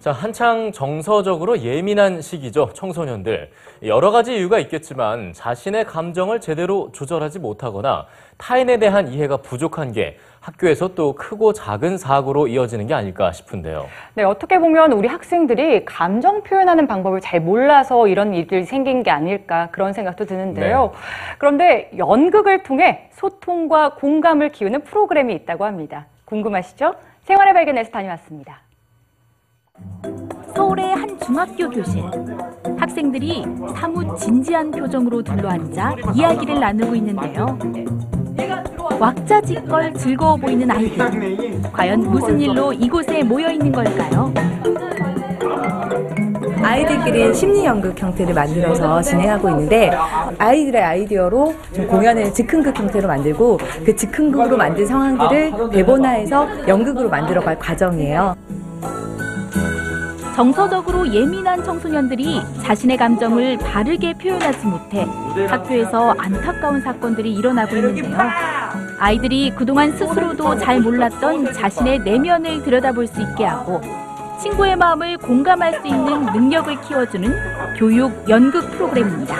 자, 한창 정서적으로 예민한 시기죠, 청소년들. 여러 가지 이유가 있겠지만 자신의 감정을 제대로 조절하지 못하거나 타인에 대한 이해가 부족한 게 학교에서 또 크고 작은 사고로 이어지는 게 아닐까 싶은데요. 네, 어떻게 보면 우리 학생들이 감정 표현하는 방법을 잘 몰라서 이런 일들이 생긴 게 아닐까 그런 생각도 드는데요. 그런데 연극을 통해 소통과 공감을 키우는 프로그램이 있다고 합니다. 궁금하시죠? 생활의 발견에서 다녀왔습니다. 서울의 한 중학교 교실. 학생들이 사뭇 진지한 표정으로 둘러앉아 이야기를 나누고 있는데요. 왁자지껄 즐거워 보이는 아이들. 과연 무슨 일로 이곳에 모여 있는 걸까요? 아이들끼리 심리 연극 형태를 만들어서 진행하고 있는데 아이들의 아이디어로 좀 공연을 즉흥극 형태로 만들고 그 즉흥극으로 만든 상황들을 대본화해서 연극으로 만들어갈 과정이에요. 정서적으로 예민한 청소년들이 자신의 감정을 바르게 표현하지 못해 학교에서 안타까운 사건들이 일어나고 있는데요. 아이들이 그동안 스스로도 잘 몰랐던 자신의 내면을 들여다볼 수 있게 하고 친구의 마음을 공감할 수 있는 능력을 키워주는 교육 연극 프로그램입니다.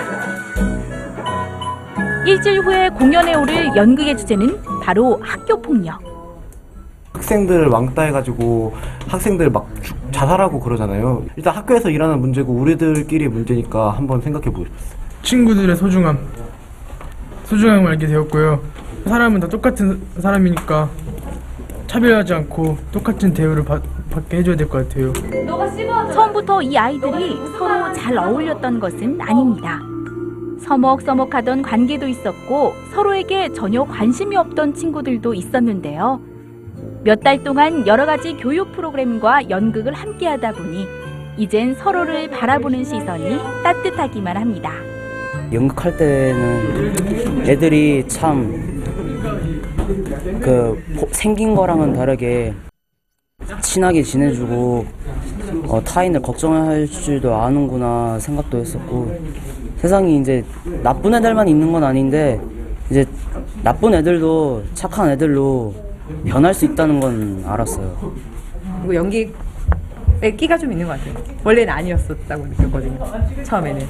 일주일 후에 공연에 오를 연극의 주제는 바로 학교 폭력. 학생들 왕따 해가지고 학생들 막 죽- 자살하고 그러잖아요. 일단 학교에서 일하는 문제고 우리들끼리 문제니까 한번 생각해 보고 싶었어요. 친구들의 소중함 소중함을 알게 되었고요 사람은 다 똑같은 사람이니까 차별하지 않고 똑같은 대우를 받, 받게 해줘야 될 것 같아요 처음부터 이 아이들이 서로 잘 어울렸던 것은 아닙니다. 서먹서먹하던 관계도 있었고 서로에게 전혀 관심이 없던 친구들도 있었는데요. 몇 달 동안 여러 가지 교육 프로그램과 연극을 함께 하다 보니 이젠 서로를 바라보는 시선이 따뜻하기만 합니다. 연극할 때는 애들이 참 그 생긴 거랑은 다르게 친하게 지내주고 어, 타인을 걱정할 줄도 아는구나 생각도 했었고 세상이 이제 나쁜 애들만 있는 건 아닌데 이제 나쁜 애들도 착한 애들로 변할 수 있다는 건 알았어요. 그리고 연기에 끼가 좀 있는 것 같아요. 원래는 아니었었다고 느꼈거든요. 처음에는.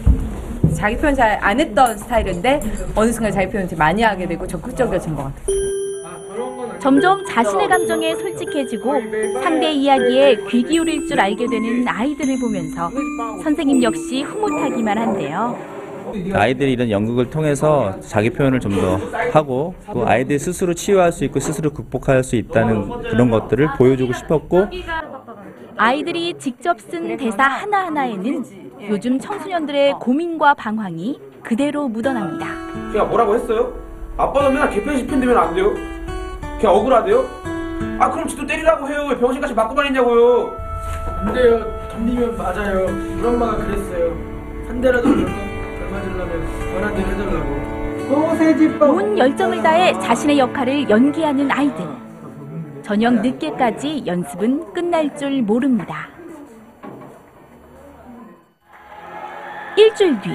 자기 표현 잘 안 했던 스타일인데 어느 순간 자기 표현 을 많이 하게 되고 적극적이어진 것 같아요. 점점 자신의 감정에 솔직해지고 상대 이야기에 귀 기울일 줄 알게 되는 아이들을 보면서 선생님 역시 흐뭇하기만 한데요. 아이들이 이런 연극을 통해서 자기 표현을 좀 더 하고 또 아이들 스스로 치유할 수 있고 스스로 극복할 수 있다는 그런 것들을 보여주고 싶었고 아이들이 직접 쓴 대사 하나하나에는 요즘 청소년들의 고민과 방황이 그대로 묻어납니다. 걔가 뭐라고 했어요? 아빠도 맨날 개편식 편들면 안 돼요? 걔 억울하대요? 아 그럼 지도 때리라고 해요 왜 병신같이 맞고 다니냐고요 안 돼요 덤비면 맞아요 우리 엄마가 그랬어요 한 대라도 해달라고 온 열정을 다해 자신의 역할을 연기하는 아이들. 저녁 늦게까지 연습은 끝날 줄 모릅니다. 일주일 뒤,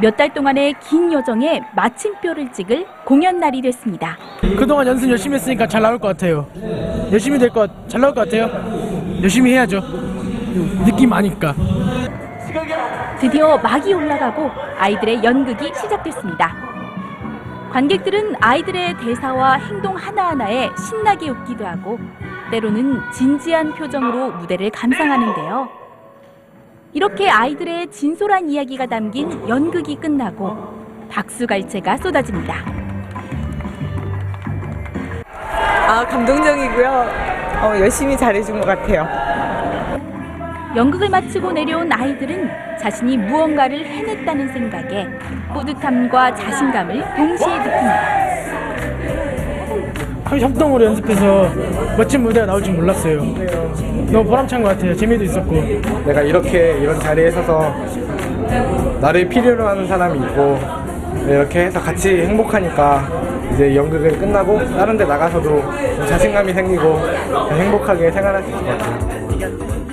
몇달 동안의 긴 여정에 마침표를 찍을 공연 날이 됐습니다. 그동안 연습 열심히 했으니까 잘 나올 것 같아요 열심히 될 것 잘 나올 것 같아요 열심히 해야죠 느낌 아니까 드디어 막이 올라가고 아이들의 연극이 시작됐습니다. 관객들은 아이들의 대사와 행동 하나하나에 신나게 웃기도 하고 때로는 진지한 표정으로 무대를 감상하는데요. 이렇게 아이들의 진솔한 이야기가 담긴 연극이 끝나고 박수갈채가 쏟아집니다. 아, 감동적이고요. 어, 열심히 잘해준 것 같아요. 연극을 마치고 내려온 아이들은 자신이 무언가를 해냈다는 생각에 뿌듯함과 자신감을 동시에 느낍니다. 협동으로 연습해서 멋진 무대가 나올 줄 몰랐어요 너무 보람찬 것 같아요 재미도 있었고 내가 이렇게 이런 자리에 서서 나를 필요로 하는 사람이 있고 이렇게 해서 같이 행복하니까 이제 연극을 끝나고 다른 데 나가서도 자신감이 생기고 행복하게 생활할 수 있을 것 같아요.